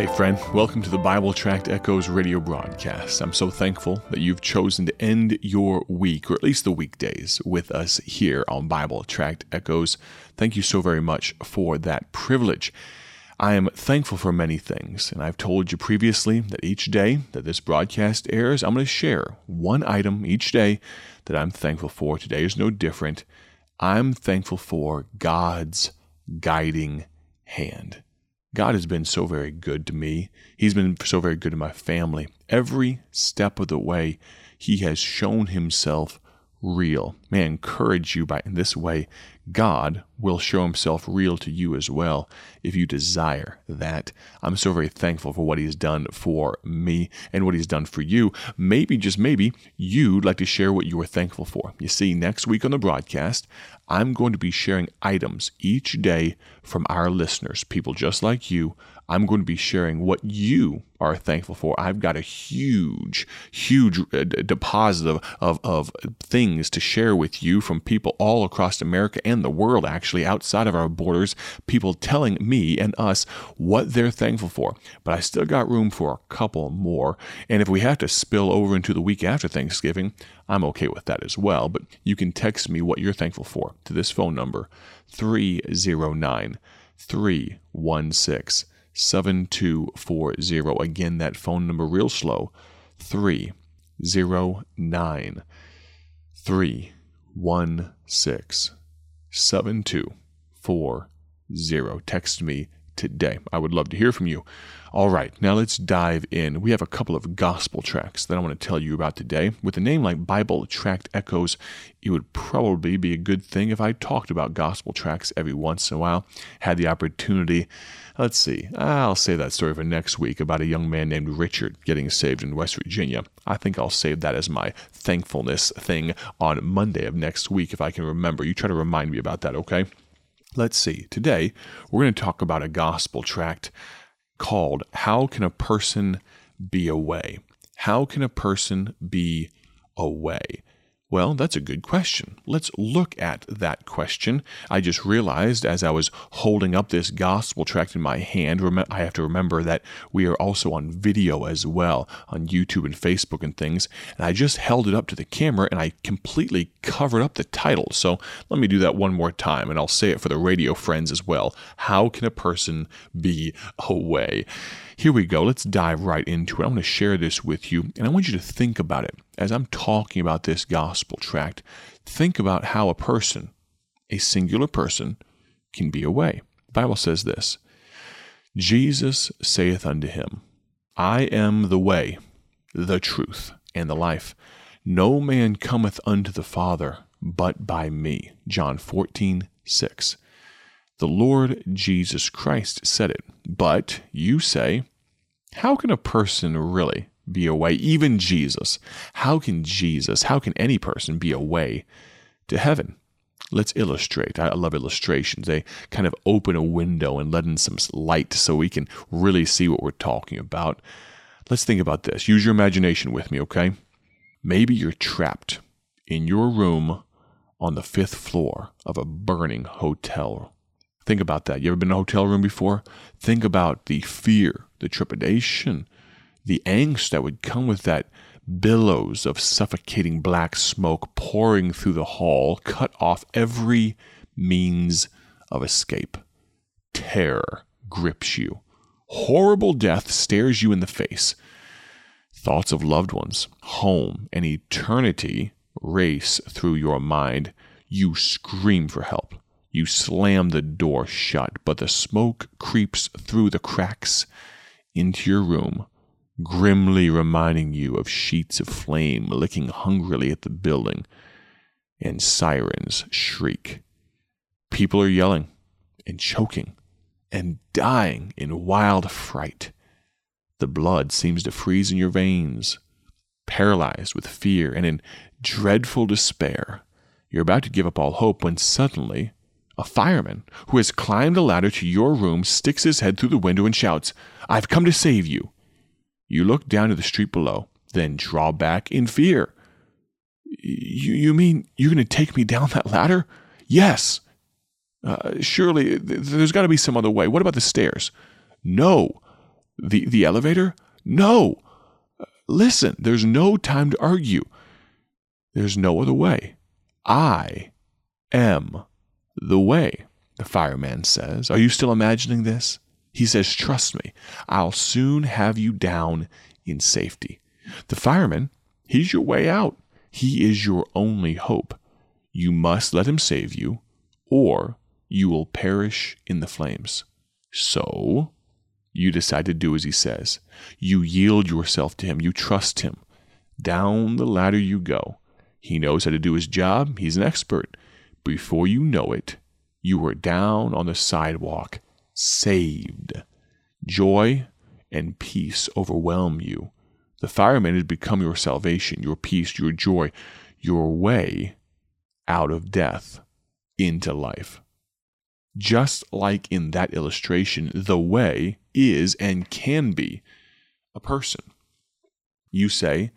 Hey, friend, welcome to the Bible Tract Echoes radio broadcast. I'm so thankful that you've chosen to end your week, or at least the weekdays, with us here on Bible Tract Echoes. Thank you so very much for that privilege. I am thankful for many things, and I've told you previously that each day that this broadcast airs, I'm going to share one item each day that I'm thankful for. Today is no different. I'm thankful for God's guiding hand. God has been so very good to me. He's been so very good to my family. Every step of the way, He has shown Himself real. May I encourage you by in this way, God will show himself real to you as well if you desire that. I'm so very thankful for what he's done for me and what he's done for you. Maybe, just maybe, you'd like to share what you are thankful for. You see, next week on the broadcast, I'm going to be sharing items each day from our listeners, people just like you. I'm going to be sharing what you are thankful for. I've got a huge, huge uh, deposit of, of, of things to share with you from people all across America and the world, actually, outside of our borders. People telling me and us what they're thankful for. But I still got room for a couple more. And if we have to spill over into the week after Thanksgiving, I'm okay with that as well. But you can text me what you're thankful for to this phone number 309 316 7240. Again, that phone number real slow 309 316 7240. Text me today. I would love to hear from you. All right, now let's dive in. We have a couple of gospel tracts that I want to tell you about today. With a name like Bible Tract Echoes, it would probably be a good thing if I talked about gospel tracts every once in a while, had the opportunity. Let's see, I'll save that story for next week about a young man named Richard getting saved in West Virginia. I think I'll save that as my thankfulness thing on Monday of next week if I can remember. You try to remind me about that, okay? Let's see. Today, we're going to talk about a gospel tract called How Can a Person Be A Way? How can a person be a way? Well, that's a good question. Let's look at that question. I just realized as I was holding up this gospel tract in my hand, I have to remember that we are also on video as well on YouTube and Facebook and things. And I just held it up to the camera and I completely covered up the title. So let me do that one more time and I'll say it for the radio friends as well. How can a person be a way? Here we go. Let's dive right into it. I'm going to share this with you, and I want you to think about it. As I'm talking about this gospel tract, think about how a person, a singular person, can be a way. The Bible says this Jesus saith unto him, I am the way, the truth, and the life. No man cometh unto the Father but by me. John 14, 6. The Lord Jesus Christ said it. But you say, how can a person really be a way? Even Jesus. How can Jesus, how can any person be a way to heaven? Let's illustrate. I love illustrations. They kind of open a window and let in some light so we can really see what we're talking about. Let's think about this. Use your imagination with me, okay? Maybe you're trapped in your room on the fifth floor of a burning hotel. Think about that. You ever been in a hotel room before? Think about the fear the trepidation, the angst that would come with that billows of suffocating black smoke pouring through the hall cut off every means of escape. Terror grips you. Horrible death stares you in the face. Thoughts of loved ones, home, and eternity race through your mind. You scream for help. You slam the door shut, but the smoke creeps through the cracks into your room, grimly reminding you of sheets of flame licking hungrily at the building, and sirens shriek. People are yelling and choking and dying in wild fright. The blood seems to freeze in your veins. Paralyzed with fear and in dreadful despair, you're about to give up all hope when suddenly a fireman who has climbed a ladder to your room sticks his head through the window and shouts, I've come to save you. You look down to the street below, then draw back in fear. You, you mean you're going to take me down that ladder? Yes. Uh, surely there's got to be some other way. What about the stairs? No. The, the elevator? No! Listen, there's no time to argue. There's no other way. I am the way, the fireman says. Are you still imagining this? He says, Trust me, I'll soon have you down in safety. The fireman, he's your way out. He is your only hope. You must let him save you, or you will perish in the flames. So, you decide to do as he says. You yield yourself to him. You trust him. Down the ladder you go. He knows how to do his job. He's an expert. Before you know it, you are down on the sidewalk, saved. Joy and peace overwhelm you. The fireman has become your salvation, your peace, your joy, your way out of death into life. Just like in that illustration, the way is and can be a person. You say,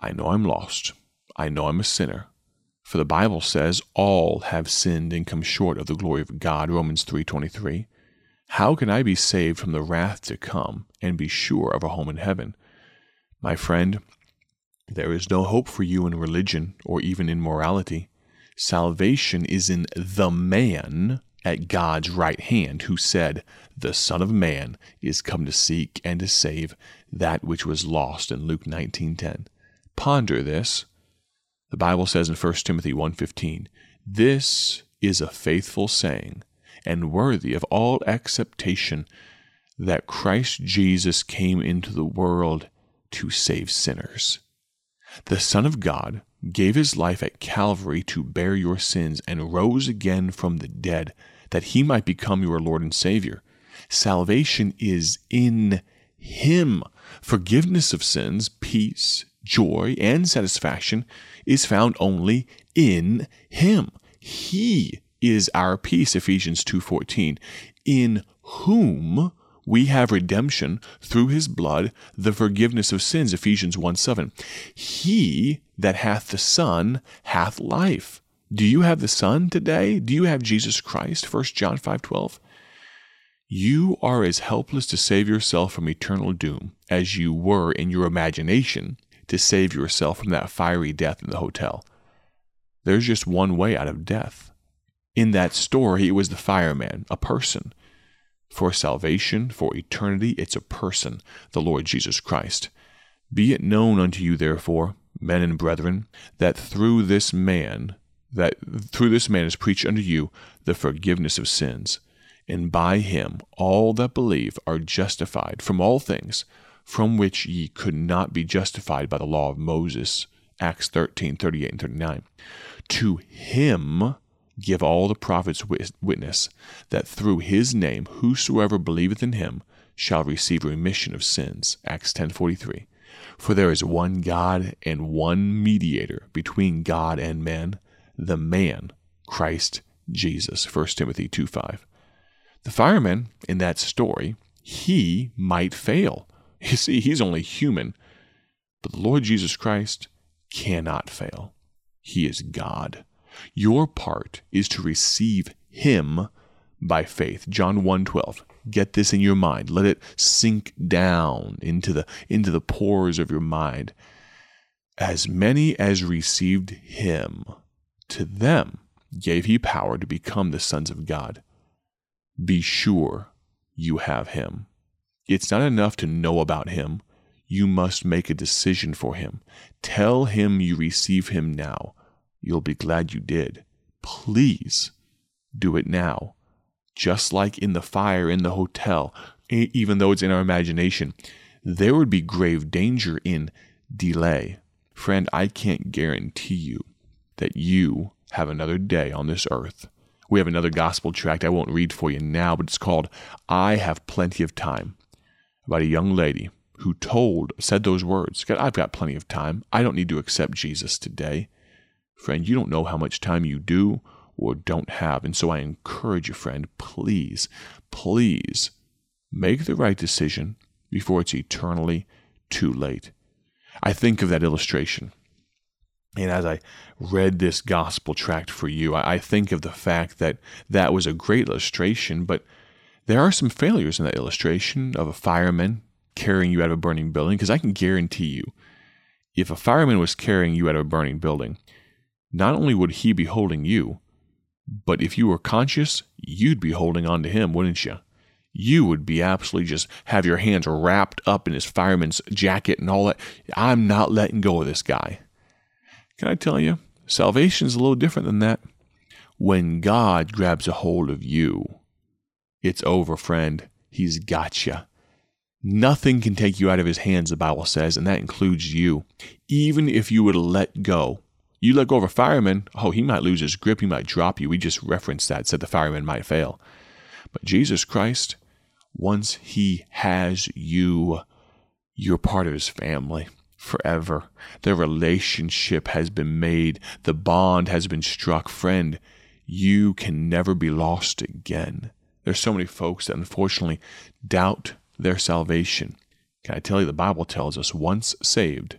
I know I'm lost. I know I'm a sinner. For the Bible says all have sinned and come short of the glory of God, Romans 3:23. How can I be saved from the wrath to come and be sure of a home in heaven? My friend, there is no hope for you in religion or even in morality. Salvation is in the man at God's right hand who said, The Son of Man is come to seek and to save that which was lost in Luke 19:10. Ponder this. The Bible says in 1 Timothy 1:15, This is a faithful saying and worthy of all acceptation that Christ Jesus came into the world to save sinners. The Son of God gave his life at Calvary to bear your sins and rose again from the dead that he might become your Lord and Savior. Salvation is in him. Forgiveness of sins, peace, joy, and satisfaction is found only in him. He is our peace, Ephesians 2:14, in whom we have redemption through his blood, the forgiveness of sins, Ephesians 1 7. He that hath the Son hath life. Do you have the Son today? Do you have Jesus Christ? 1 John 5 12. You are as helpless to save yourself from eternal doom as you were in your imagination to save yourself from that fiery death in the hotel. There's just one way out of death. In that story, it was the fireman, a person. For salvation, for eternity, it's a person, the Lord Jesus Christ. Be it known unto you, therefore, men and brethren, that through this man, that through this man is preached unto you the forgiveness of sins, and by him all that believe are justified from all things from which ye could not be justified by the law of Moses. Acts 13, 38 and 39. To him give all the prophets witness that through his name whosoever believeth in him shall receive remission of sins. Acts 10:43. For there is one God and one mediator between God and men, the man, Christ Jesus. 1 Timothy 2:5. The fireman in that story, he might fail. You see, he's only human, but the Lord Jesus Christ cannot fail. He is God. Your part is to receive him by faith. John 1:12. Get this in your mind. Let it sink down into the into the pores of your mind. As many as received him, to them gave he power to become the sons of God. Be sure you have him. It's not enough to know about him. You must make a decision for him. Tell him you receive him now. You'll be glad you did. Please do it now. Just like in the fire in the hotel, even though it's in our imagination, there would be grave danger in delay. Friend, I can't guarantee you that you have another day on this earth. We have another gospel tract I won't read for you now, but it's called I Have Plenty of Time about a young lady who told, said those words God, I've got plenty of time. I don't need to accept Jesus today. Friend, you don't know how much time you do or don't have. And so I encourage you, friend, please, please make the right decision before it's eternally too late. I think of that illustration. And as I read this gospel tract for you, I think of the fact that that was a great illustration, but there are some failures in that illustration of a fireman carrying you out of a burning building? Because I can guarantee you, if a fireman was carrying you out of a burning building, not only would he be holding you, but if you were conscious, you'd be holding on to him, wouldn't you? You would be absolutely just have your hands wrapped up in his fireman's jacket and all that. I'm not letting go of this guy. Can I tell you, salvation is a little different than that. When God grabs a hold of you, it's over, friend. He's got you. Nothing can take you out of his hands, the Bible says, and that includes you. Even if you would let go, you let go of a fireman, oh, he might lose his grip, he might drop you. We just referenced that, said the fireman might fail. But Jesus Christ, once he has you, you're part of his family forever. The relationship has been made, the bond has been struck. Friend, you can never be lost again. There's so many folks that unfortunately doubt their salvation. Can I tell you, the Bible tells us once saved,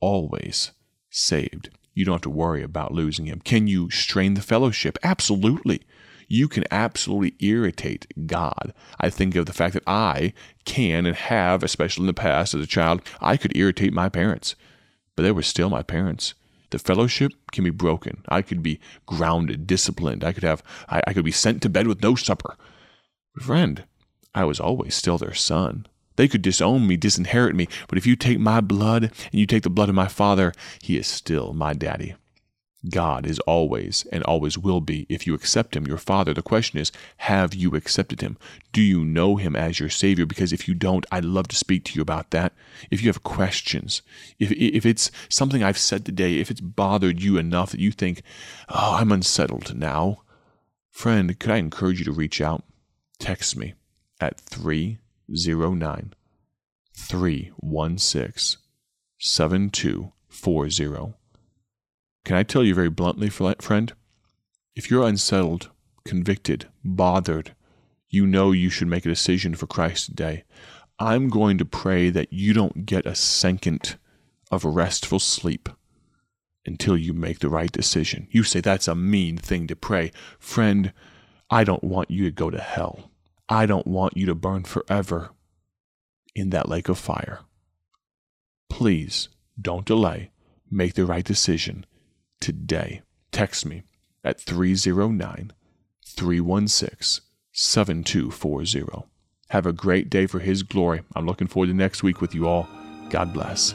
always saved. You don't have to worry about losing him. Can you strain the fellowship? Absolutely. You can absolutely irritate God. I think of the fact that I can and have, especially in the past as a child, I could irritate my parents, but they were still my parents. The fellowship can be broken. I could be grounded, disciplined. I could have, I, I could be sent to bed with no supper. Friend, I was always still their son. They could disown me, disinherit me, but if you take my blood and you take the blood of my father, he is still my daddy. God is always and always will be if you accept him, your father. The question is, have you accepted him? Do you know him as your savior? Because if you don't, I'd love to speak to you about that. If you have questions, if, if it's something I've said today, if it's bothered you enough that you think, oh, I'm unsettled now, friend, could I encourage you to reach out? Text me at 309 316 7240. Can I tell you very bluntly, friend? If you're unsettled, convicted, bothered, you know you should make a decision for Christ today. I'm going to pray that you don't get a second of restful sleep until you make the right decision. You say that's a mean thing to pray. Friend, I don't want you to go to hell. I don't want you to burn forever in that lake of fire. Please don't delay. Make the right decision today. Text me at 309 316 7240. Have a great day for His glory. I'm looking forward to next week with you all. God bless.